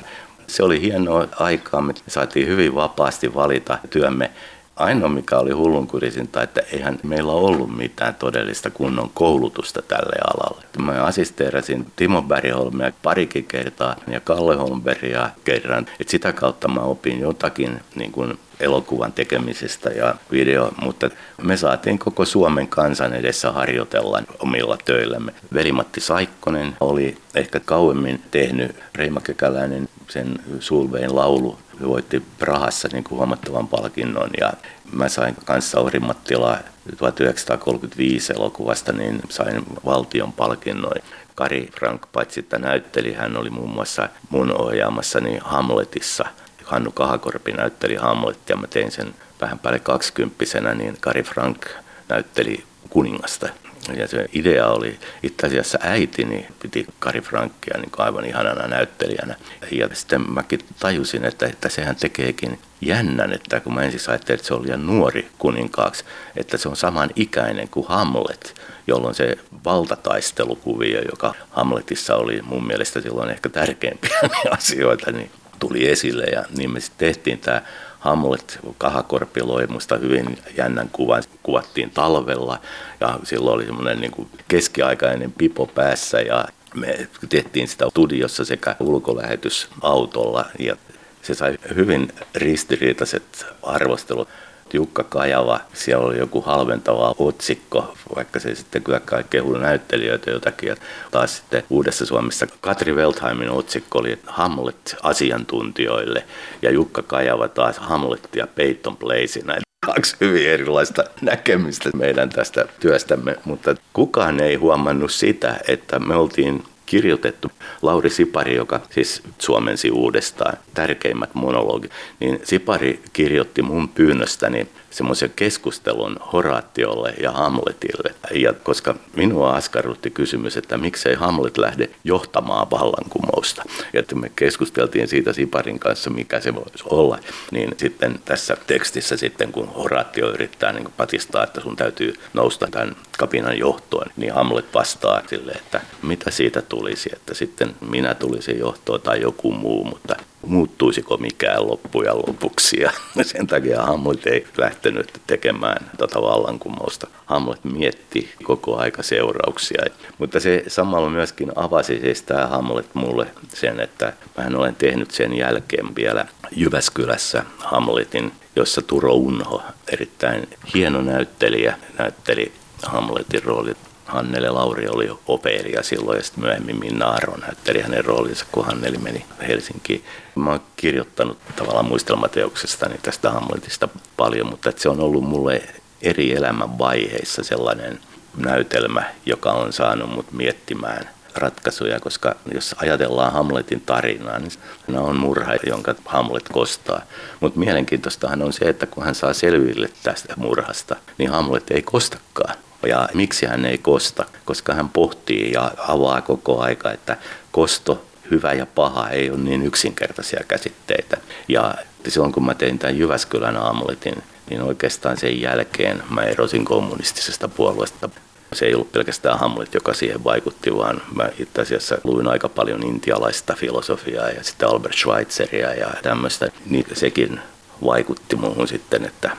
Se oli hienoa aikaa, me saatiin hyvin vapaasti valita työmme Ainoa, mikä oli hullunkurisinta, että eihän meillä ollut mitään todellista kunnon koulutusta tälle alalle. Mä assisteerasin Timo Bergholmia parikin kertaa ja Kalle Holmbergia kerran. Et sitä kautta mä opin jotakin niin kuin elokuvan tekemisestä ja video, mutta me saatiin koko Suomen kansan edessä harjoitella omilla töillämme. Velimatti Saikkonen oli ehkä kauemmin tehnyt Reima Kekäläinen sen Sulvein laulu voitti Prahassa niin kuin huomattavan palkinnon ja mä sain kanssa Sauri Mattila 1935 elokuvasta, niin sain valtion palkinnon. Kari Frank paitsi että näytteli, hän oli muun muassa mun ohjaamassani Hamletissa. Hannu Kahakorpi näytteli Hamletia, mä tein sen vähän päälle kaksikymppisenä, niin Kari Frank näytteli kuningasta. Ja se idea oli, itse asiassa äitini piti Kari Frankia niin aivan ihanana näyttelijänä. Ja sitten mäkin tajusin, että, että sehän tekeekin jännän, että kun mä ensin ajattelin, että se oli liian nuori kuninkaaksi, että se on saman ikäinen kuin Hamlet, jolloin se valtataistelukuvio, joka Hamletissa oli mun mielestä silloin ehkä tärkeimpiä asioita, niin tuli esille ja niin me sitten tehtiin tämä Hamlet, Kahakorpi loi musta hyvin jännän kuvan. Kuvattiin talvella ja silloin oli semmoinen niin keskiaikainen pipo päässä ja me tehtiin sitä studiossa sekä ulkolähetysautolla ja se sai hyvin ristiriitaiset arvostelut. Jukka Kajava, siellä oli joku halventava otsikko, vaikka se sitten kyllä kehui näyttelijöitä jotakin. Ja taas sitten Uudessa Suomessa Katri Weltheimin otsikko oli Hamlet asiantuntijoille ja Jukka Kajava taas Hamlet ja Peyton Place. Kaksi hyvin erilaista näkemystä meidän tästä työstämme, mutta kukaan ei huomannut sitä, että me oltiin kirjoitettu. Lauri Sipari, joka siis suomensi uudestaan tärkeimmät monologit, niin Sipari kirjoitti mun pyynnöstäni semmoisen keskustelun Horatiolle ja Hamletille. Ja koska minua askarrutti kysymys, että miksei Hamlet lähde johtamaan vallankumousta. Ja että me keskusteltiin siitä Siparin kanssa, mikä se voisi olla. Niin sitten tässä tekstissä sitten, kun Horatio yrittää niin patistaa, että sun täytyy nousta tämän kapinan johtoon, niin Hamlet vastaa sille, että mitä siitä tulisi, että sitten minä tulisin johtoon tai joku muu, mutta muuttuisiko mikään loppujen lopuksi. Ja sen takia Hamlet ei lähtenyt tekemään tota vallankumousta. Hamlet mietti koko aika seurauksia. Mutta se samalla myöskin avasi siis tämä Hamlet mulle sen, että mä olen tehnyt sen jälkeen vielä Jyväskylässä Hamletin, jossa Turo Unho, erittäin hieno näyttelijä, näytteli Hamletin roolit Hannele Lauri oli operia silloin ja sitten myöhemmin Minna Aron näytteli hänen roolinsa, kun Hanneli meni Helsinkiin. Mä oon kirjoittanut tavallaan muistelmateoksestani tästä Hamletista paljon, mutta se on ollut mulle eri elämän vaiheissa sellainen näytelmä, joka on saanut mut miettimään ratkaisuja, koska jos ajatellaan Hamletin tarinaa, niin se on murha, jonka Hamlet kostaa. Mutta mielenkiintoistahan on se, että kun hän saa selville tästä murhasta, niin Hamlet ei kostakaan. Ja miksi hän ei kosta? Koska hän pohtii ja avaa koko aika, että kosto, hyvä ja paha ei ole niin yksinkertaisia käsitteitä. Ja silloin kun mä tein tämän Jyväskylän aamuletin, niin oikeastaan sen jälkeen mä erosin kommunistisesta puolueesta. Se ei ollut pelkästään Hamlet, joka siihen vaikutti, vaan mä itse asiassa luin aika paljon intialaista filosofiaa ja sitten Albert Schweitzeria ja tämmöistä. Niin sekin vaikutti muuhun sitten, että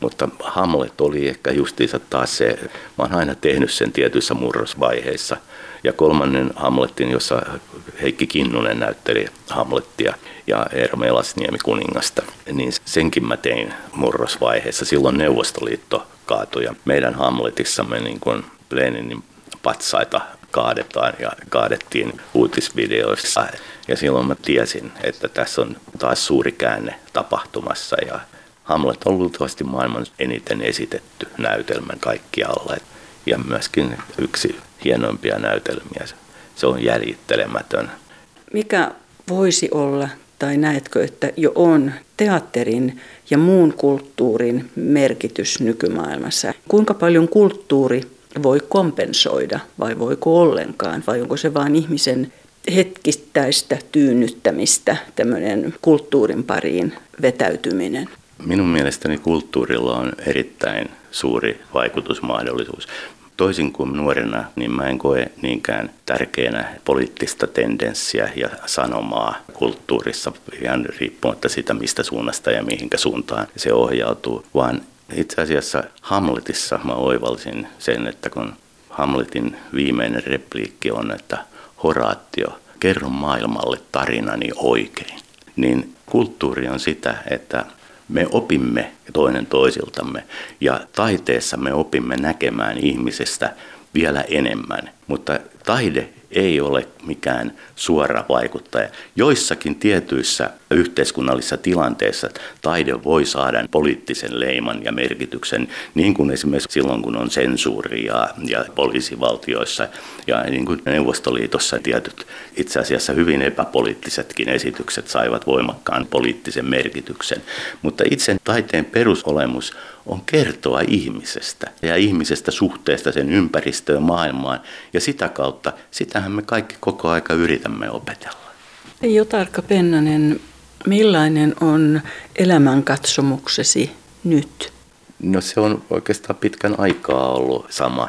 mutta Hamlet oli ehkä justiinsa taas se, mä oon aina tehnyt sen tietyissä murrosvaiheissa. Ja kolmannen Hamletin, jossa Heikki Kinnunen näytteli Hamlettia ja Eero Melasniemi kuningasta, niin senkin mä tein murrosvaiheessa. Silloin Neuvostoliitto kaatui ja meidän Hamletissamme niin kuin Leninin patsaita kaadetaan ja kaadettiin uutisvideoissa. Ja silloin mä tiesin, että tässä on taas suuri käänne tapahtumassa ja Hamlet on luultavasti maailman eniten esitetty näytelmän kaikkialla ja myöskin yksi hienoimpia näytelmiä. Se on jäljittelemätön. Mikä voisi olla, tai näetkö, että jo on teatterin ja muun kulttuurin merkitys nykymaailmassa? Kuinka paljon kulttuuri voi kompensoida vai voiko ollenkaan, vai onko se vain ihmisen hetkittäistä tyynnyttämistä, tämmöinen kulttuurin pariin vetäytyminen? Minun mielestäni kulttuurilla on erittäin suuri vaikutusmahdollisuus. Toisin kuin nuorena, niin mä en koe niinkään tärkeänä poliittista tendenssiä ja sanomaa kulttuurissa, ihan riippumatta siitä, mistä suunnasta ja mihinkä suuntaan se ohjautuu, vaan itse asiassa Hamletissa mä oivalsin sen, että kun Hamletin viimeinen repliikki on, että Horatio, kerro maailmalle tarinani oikein, niin kulttuuri on sitä, että me opimme toinen toisiltamme ja taiteessa me opimme näkemään ihmisestä vielä enemmän, mutta taide ei ole mikään suora vaikuttaja. Joissakin tietyissä yhteiskunnallisissa tilanteissa taide voi saada poliittisen leiman ja merkityksen, niin kuin esimerkiksi silloin, kun on sensuuri ja, ja poliisivaltioissa ja niin kuin Neuvostoliitossa tietyt itse asiassa hyvin epäpoliittisetkin esitykset saivat voimakkaan poliittisen merkityksen. Mutta itse taiteen perusolemus on kertoa ihmisestä ja ihmisestä suhteesta sen ympäristöön maailmaan. Ja sitä kautta, sitähän me kaikki koko aika yritämme opetella. Jo Tarkka Pennanen, millainen on elämänkatsomuksesi nyt? No se on oikeastaan pitkän aikaa ollut sama.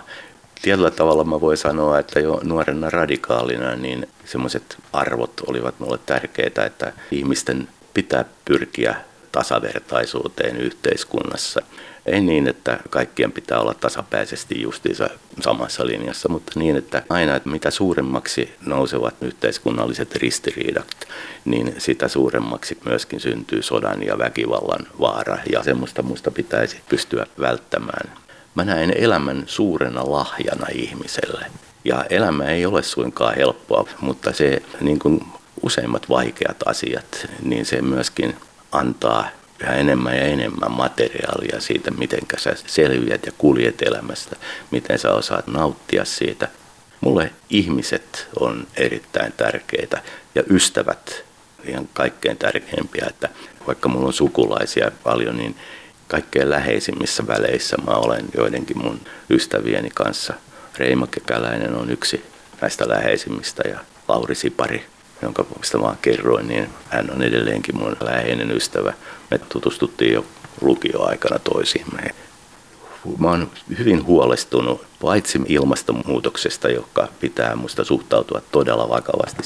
Tietyllä tavalla mä voin sanoa, että jo nuorena radikaalina niin semmoiset arvot olivat mulle tärkeitä, että ihmisten pitää pyrkiä tasavertaisuuteen yhteiskunnassa. Ei niin, että kaikkien pitää olla tasapäisesti justiinsa samassa linjassa, mutta niin, että aina että mitä suuremmaksi nousevat yhteiskunnalliset ristiriidat, niin sitä suuremmaksi myöskin syntyy sodan ja väkivallan vaara. Ja semmoista muista pitäisi pystyä välttämään. Mä näen elämän suurena lahjana ihmiselle. Ja elämä ei ole suinkaan helppoa, mutta se niin kuin useimmat vaikeat asiat, niin se myöskin antaa yhä enemmän ja enemmän materiaalia siitä, miten sä selviät ja kuljet elämästä, miten sä osaat nauttia siitä. Mulle ihmiset on erittäin tärkeitä ja ystävät ihan kaikkein tärkeimpiä, että vaikka mulla on sukulaisia paljon, niin kaikkein läheisimmissä väleissä mä olen joidenkin mun ystävieni kanssa. Reima Kekäläinen on yksi näistä läheisimmistä ja Lauri Sipari, jonka mistä mä kerroin, niin hän on edelleenkin mun läheinen ystävä. Me tutustuttiin jo lukioaikana toisiimme. Mä oon hyvin huolestunut paitsi ilmastonmuutoksesta, joka pitää musta suhtautua todella vakavasti.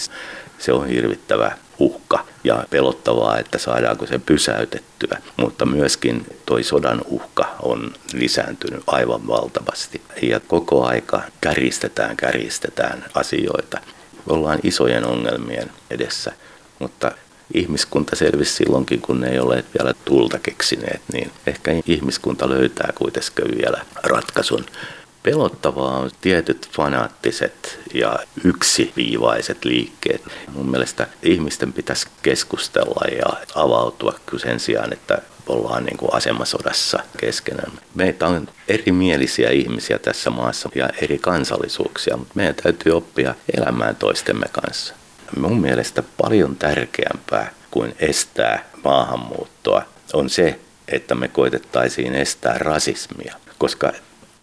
Se on hirvittävä uhka ja pelottavaa, että saadaanko se pysäytettyä. Mutta myöskin toi sodan uhka on lisääntynyt aivan valtavasti. Ja koko aika käristetään, käristetään asioita. Ollaan isojen ongelmien edessä, mutta ihmiskunta selvisi silloinkin, kun ne ei ole vielä tulta keksineet, niin ehkä ihmiskunta löytää kuitenkin vielä ratkaisun. Pelottavaa on tietyt fanaattiset ja yksiviivaiset liikkeet. Mun mielestä ihmisten pitäisi keskustella ja avautua sen sijaan, että ollaan niin kuin asemasodassa keskenään. Meitä on erimielisiä ihmisiä tässä maassa ja eri kansallisuuksia, mutta meidän täytyy oppia elämään toistemme kanssa. Mun mielestä paljon tärkeämpää kuin estää maahanmuuttoa on se, että me koitettaisiin estää rasismia, koska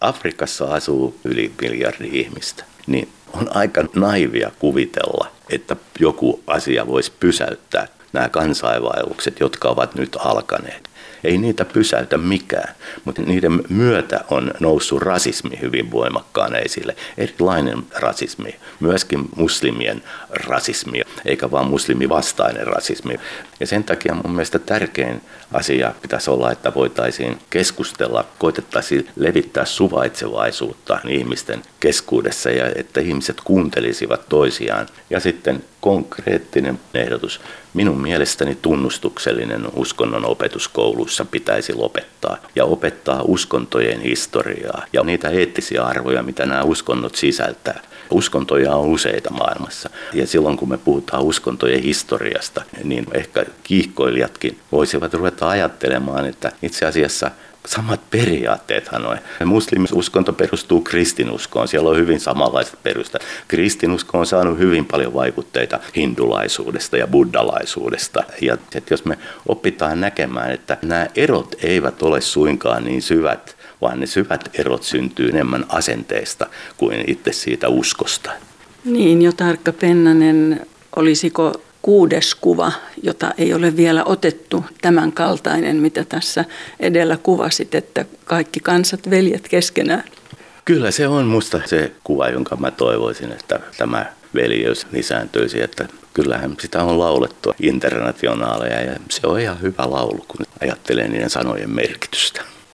Afrikassa asuu yli miljardi ihmistä, niin on aika naivia kuvitella, että joku asia voisi pysäyttää nämä kansainvaellukset, jotka ovat nyt alkaneet. Ei niitä pysäytä mikään, mutta niiden myötä on noussut rasismi hyvin voimakkaan esille. Erilainen rasismi, myöskin muslimien rasismi, eikä vaan muslimivastainen rasismi. Ja sen takia mun mielestä tärkein asia pitäisi olla, että voitaisiin keskustella, koitettaisiin levittää suvaitsevaisuutta ihmisten keskuudessa ja että ihmiset kuuntelisivat toisiaan. Ja sitten konkreettinen ehdotus. Minun mielestäni tunnustuksellinen uskonnon opetus kouluissa pitäisi lopettaa ja opettaa uskontojen historiaa ja niitä eettisiä arvoja, mitä nämä uskonnot sisältää. Uskontoja on useita maailmassa ja silloin kun me puhutaan uskontojen historiasta, niin ehkä kiihkoilijatkin voisivat ruveta ajattelemaan, että itse asiassa samat periaatteethan on. Muslimiuskonto perustuu kristinuskoon, siellä on hyvin samanlaiset perustat. Kristinusko on saanut hyvin paljon vaikutteita hindulaisuudesta ja buddalaisuudesta. Ja että jos me opitaan näkemään, että nämä erot eivät ole suinkaan niin syvät, vaan ne syvät erot syntyy enemmän asenteista kuin itse siitä uskosta. Niin, jo tarkka Pennanen, olisiko kuudes kuva, jota ei ole vielä otettu, tämän kaltainen, mitä tässä edellä kuvasit, että kaikki kansat veljet keskenään. Kyllä se on musta se kuva, jonka mä toivoisin, että tämä veljeys lisääntyisi, että kyllähän sitä on laulettu internationaaleja ja se on ihan hyvä laulu, kun ajattelee niiden sanojen merkitystä.